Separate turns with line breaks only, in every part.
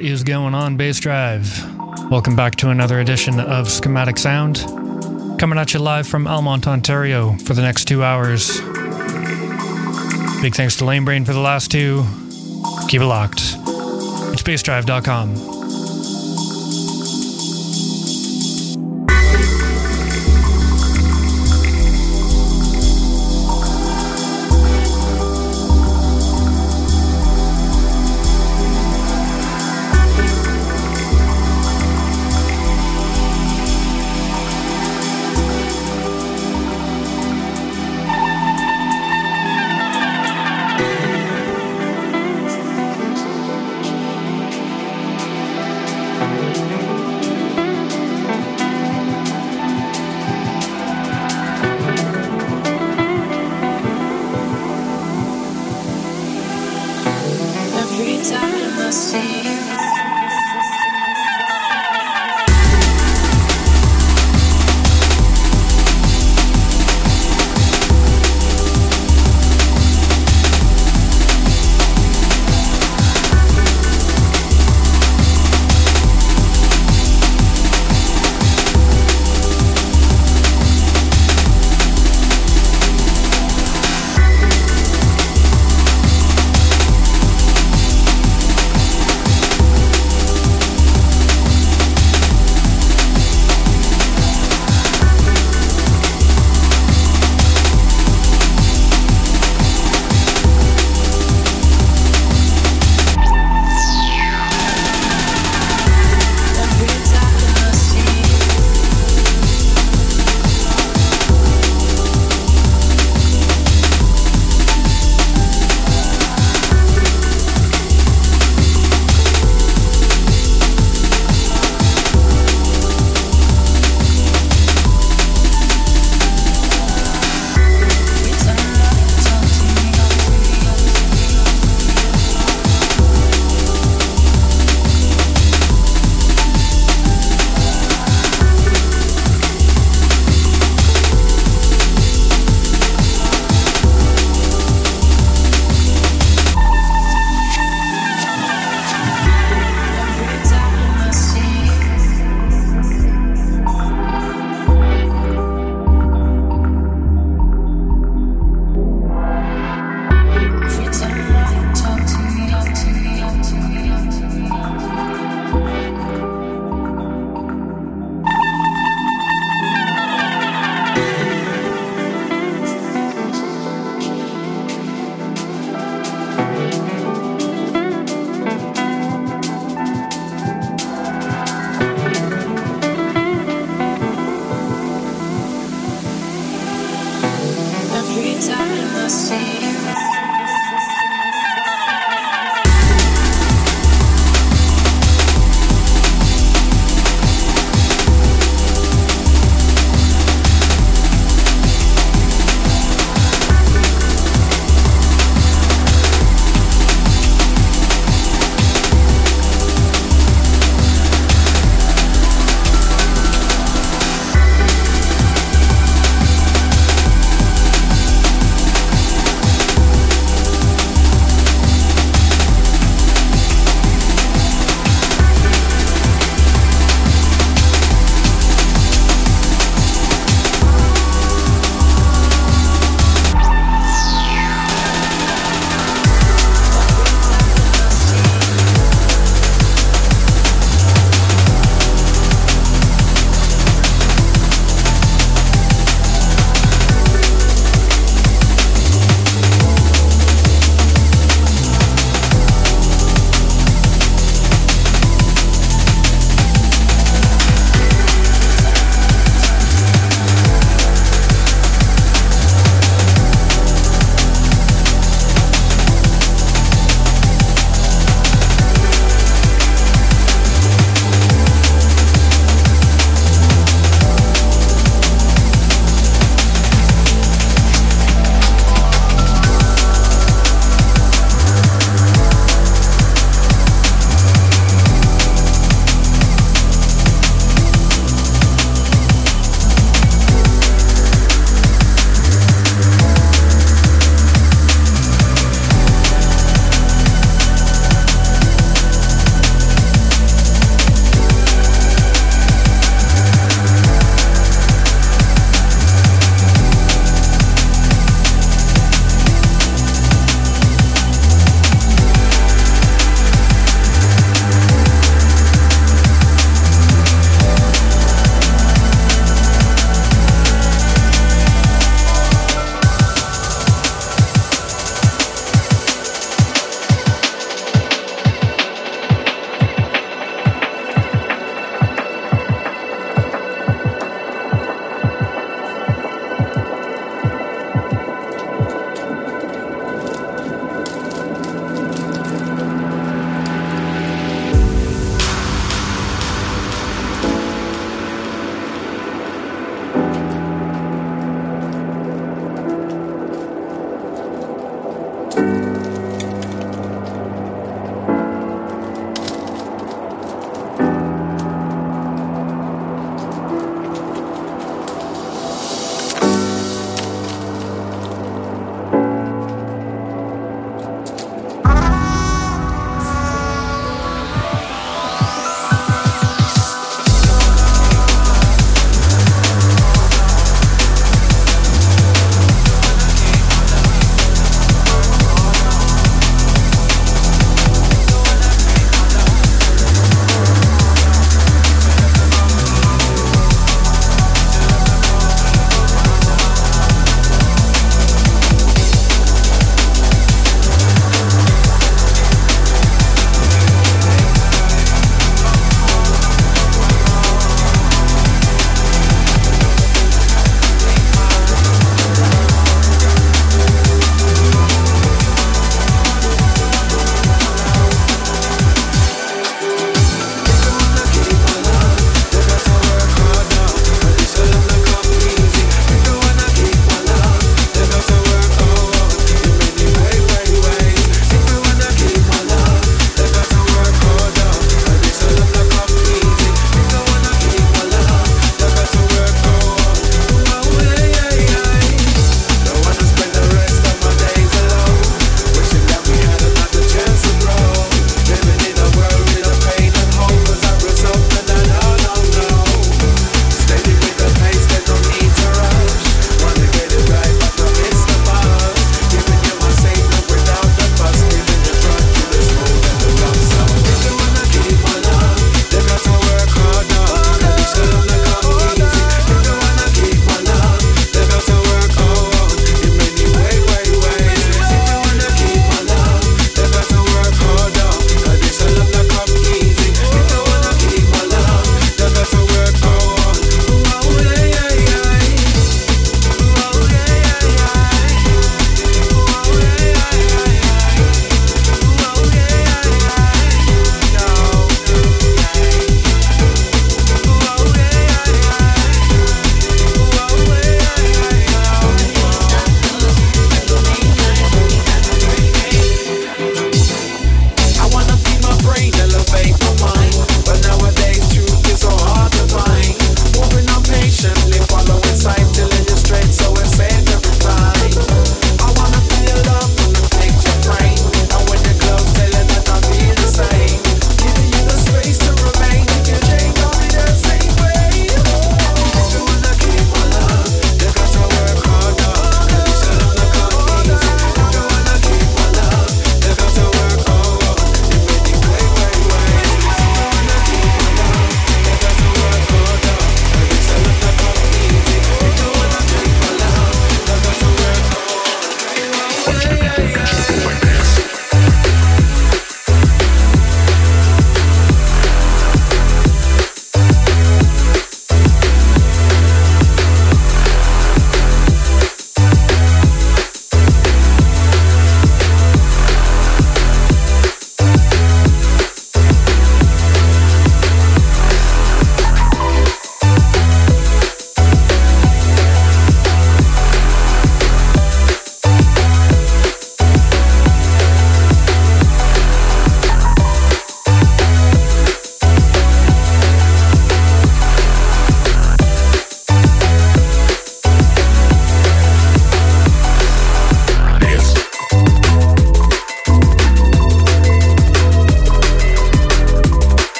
What is going on, Bass Drive? Welcome back to another edition of Schematic Sound. Coming at you live from Almonte, Ontario for the next two hours. Big thanks to Lane Brain for the last two. Keep it locked. It's bassdrive.com.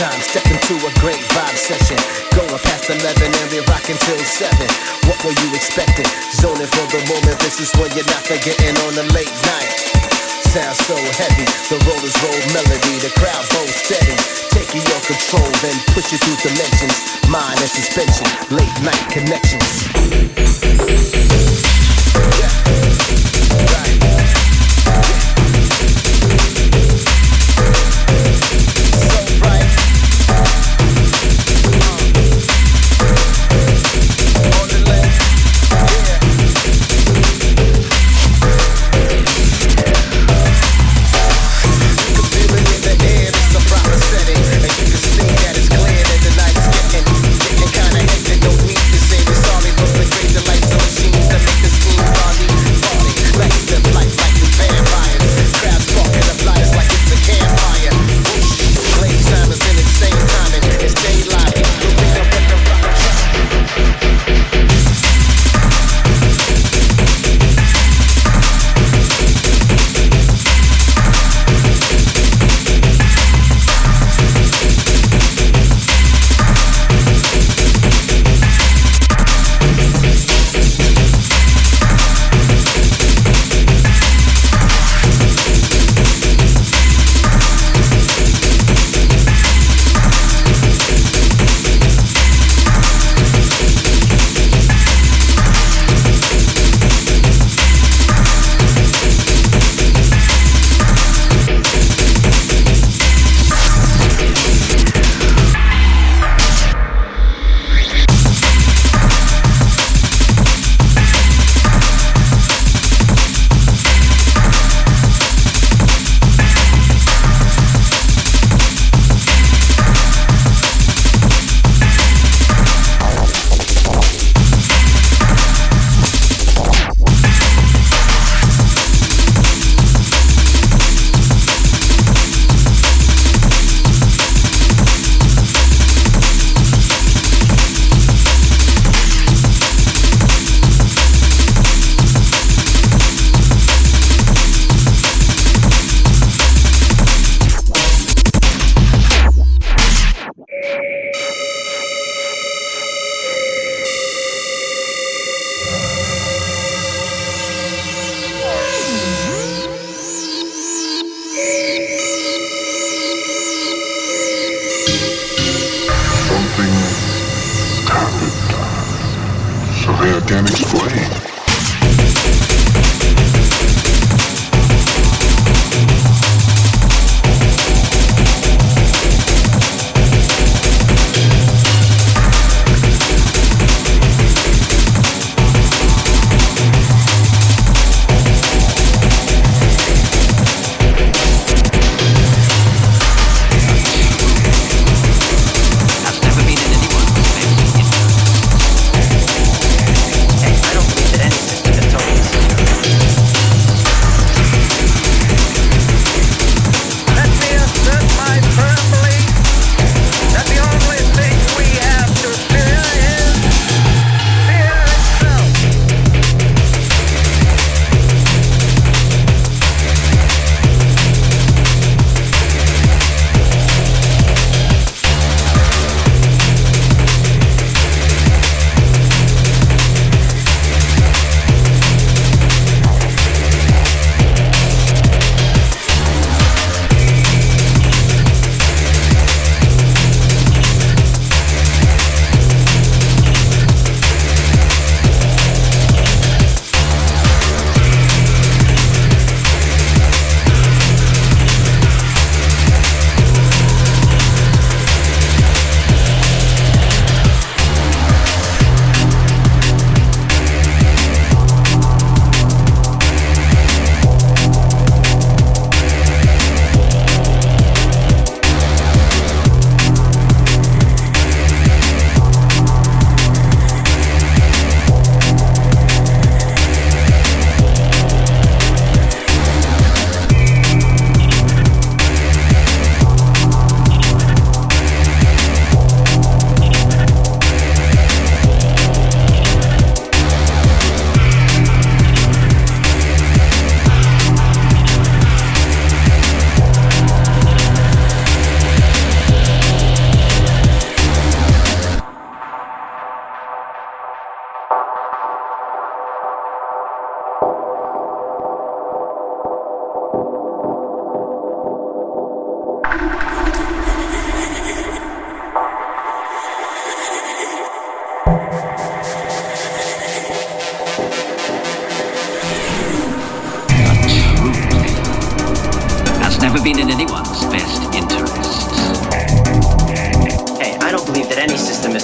time. Step into a great vibe session. Going past 11 and we rocking till 7. What were you expecting? Zoning for the moment. This is what you're not forgetting on
a
late night. Sounds so heavy. The rollers roll melody. The crowd goes steady. Taking your control, then push you through dimensions. Mind and suspension. Late night connections.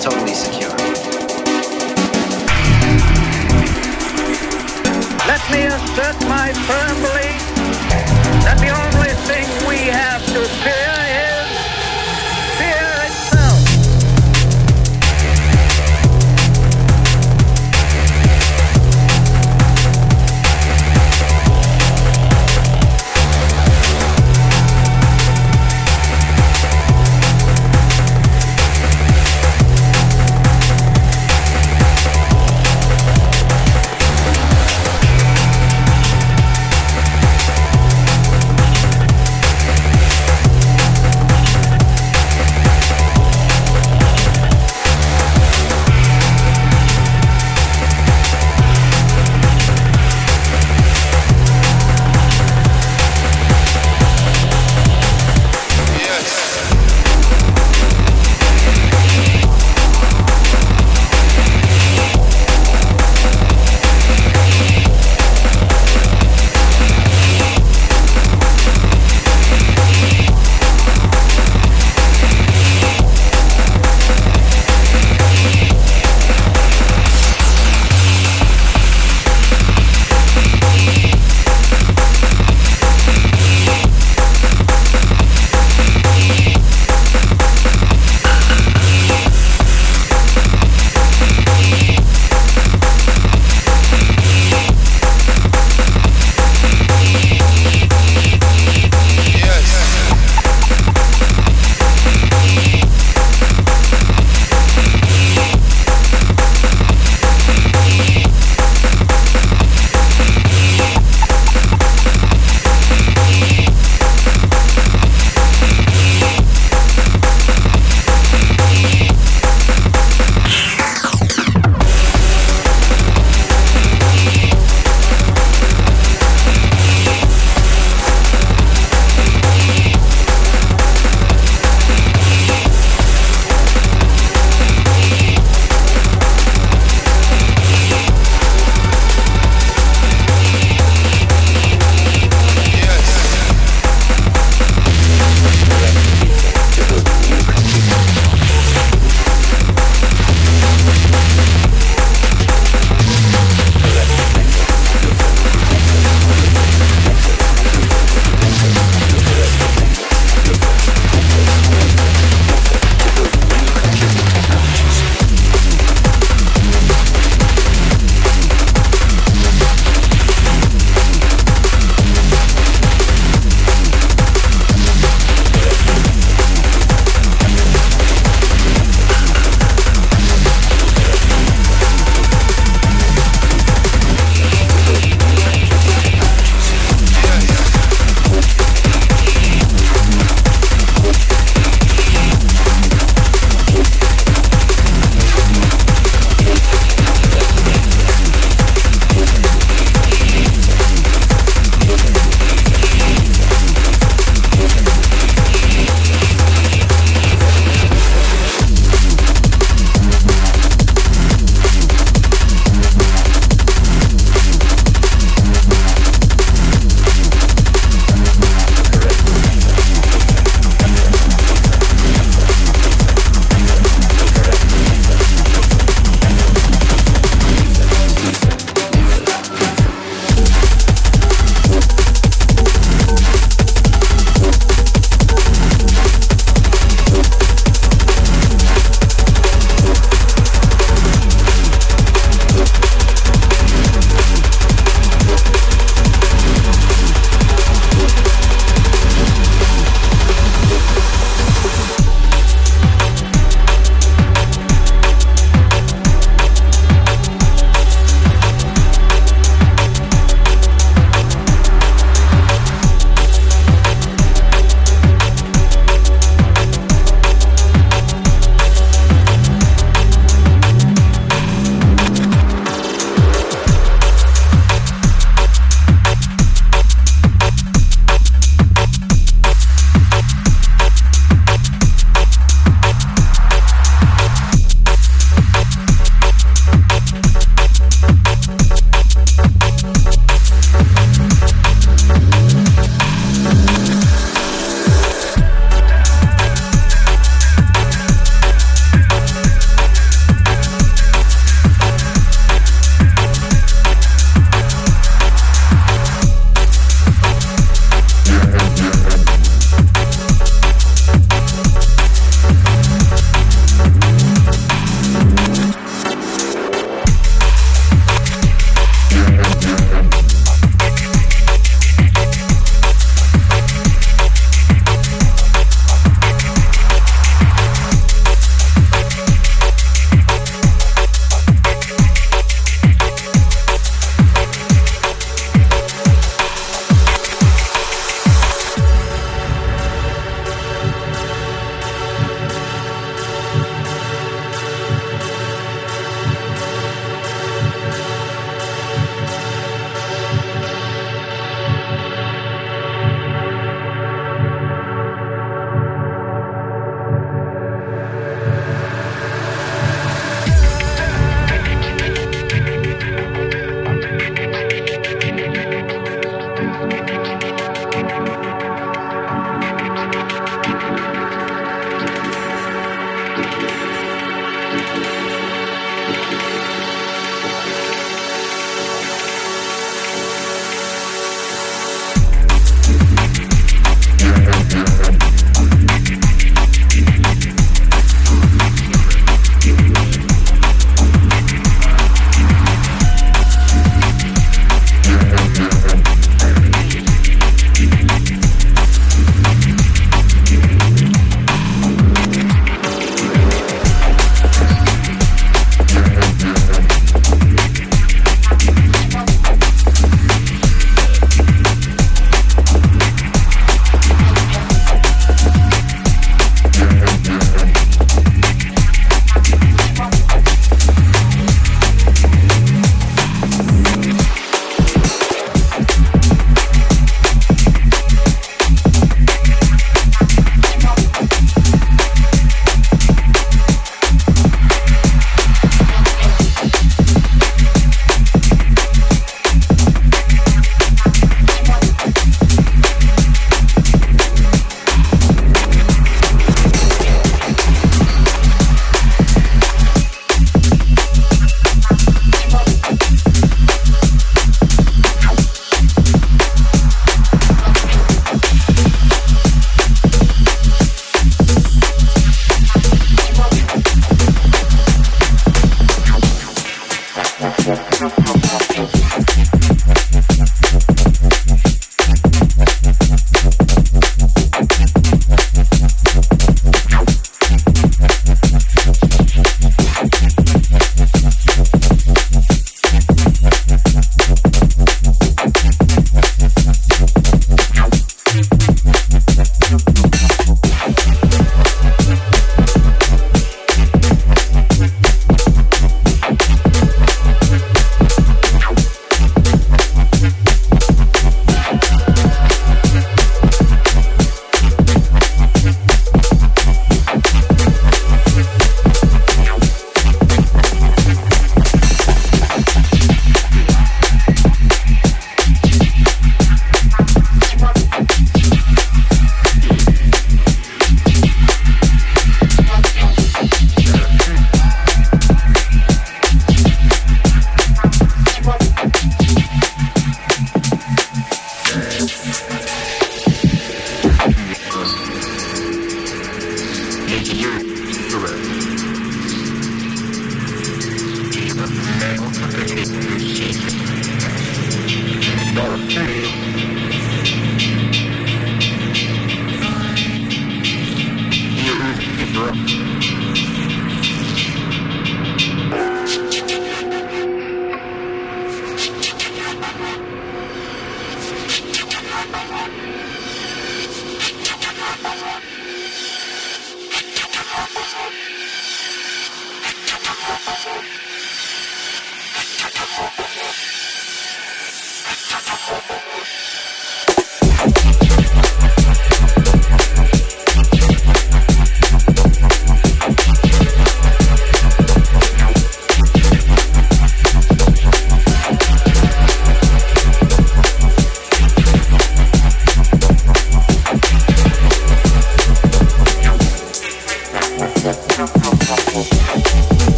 Totally secure.
Let me assert my firm belief that the only thing we have to fear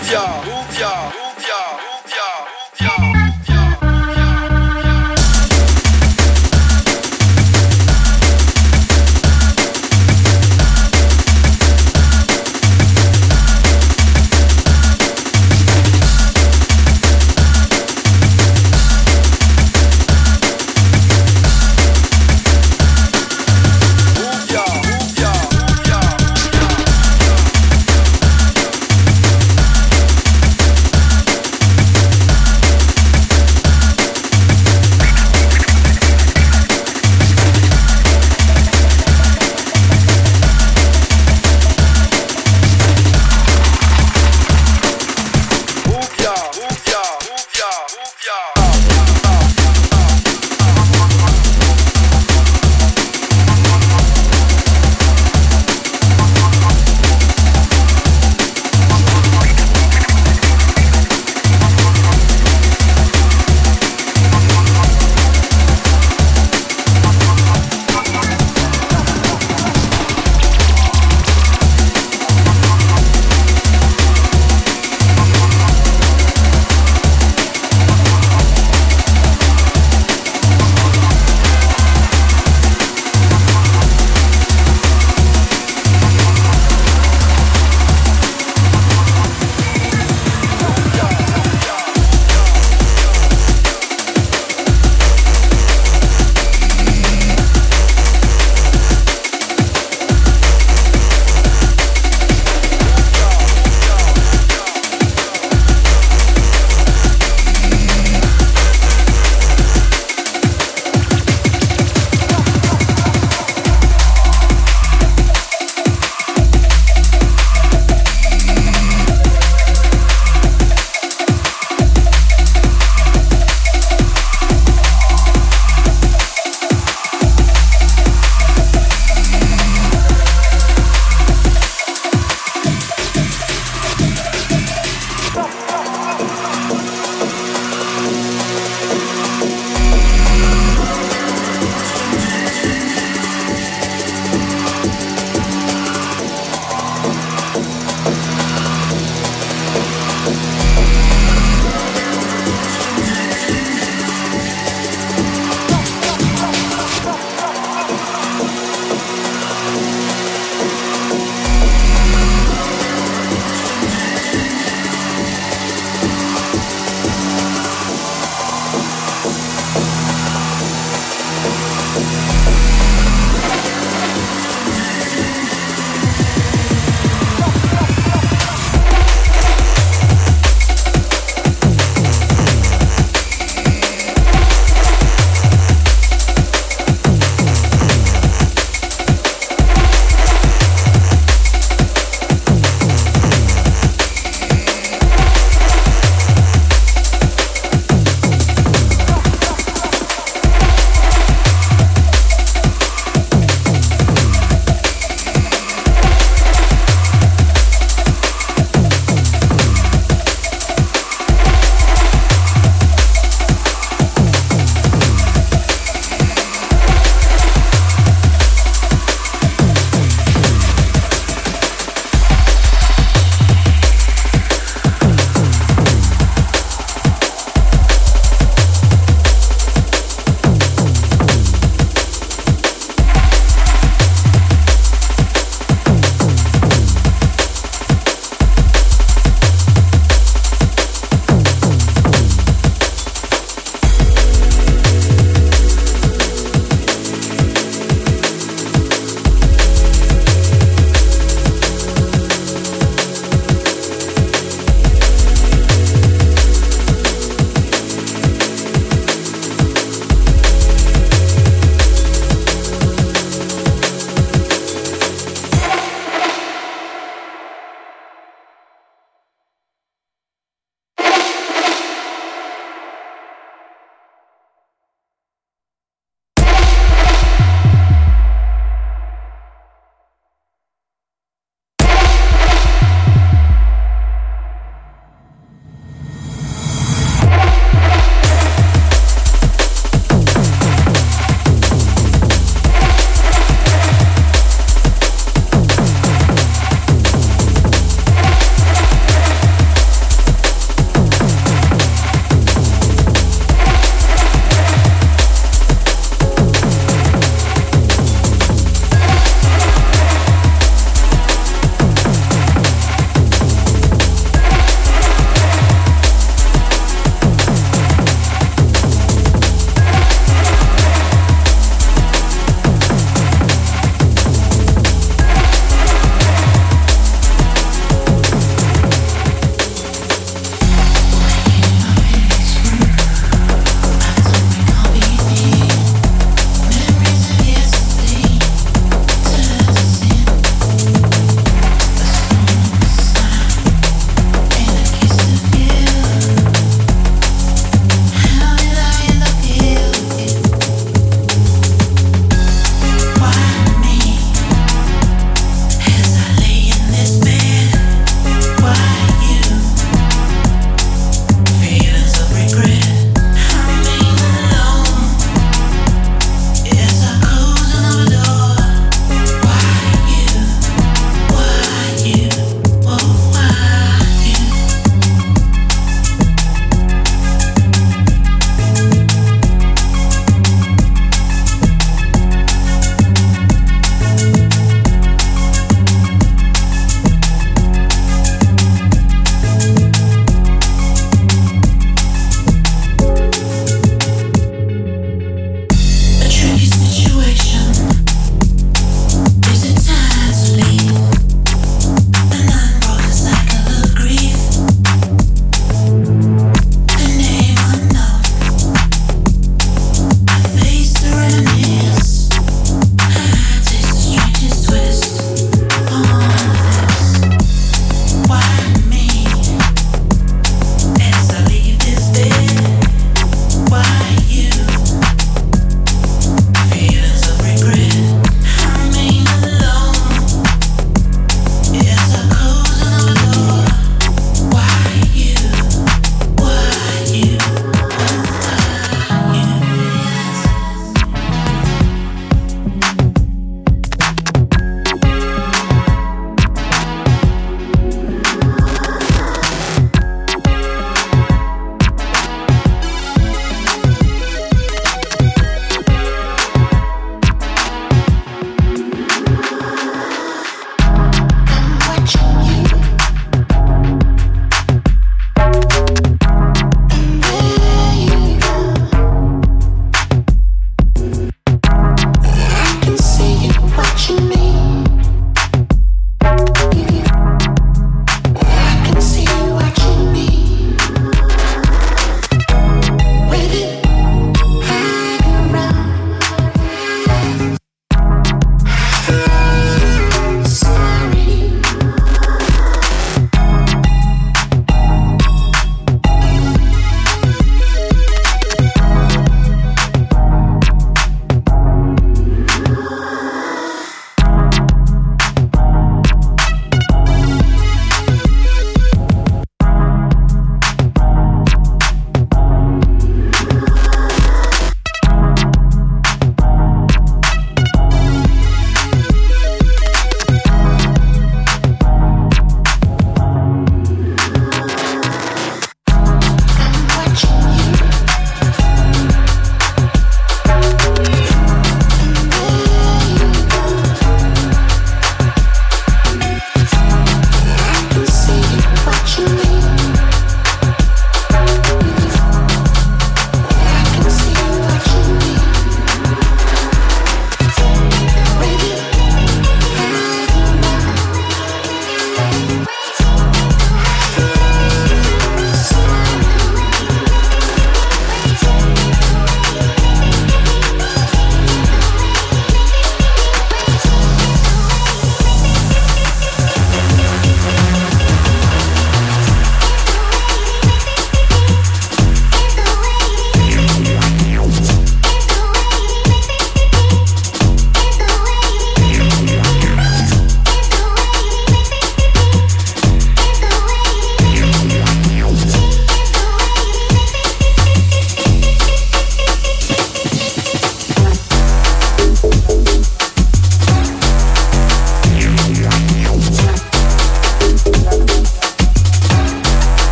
回家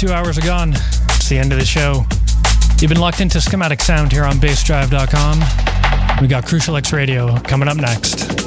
two hours are gone. It's the end of the show. You've been locked into Schematic Sound here on bassdrive.com. We got Crucial X Radio coming up next.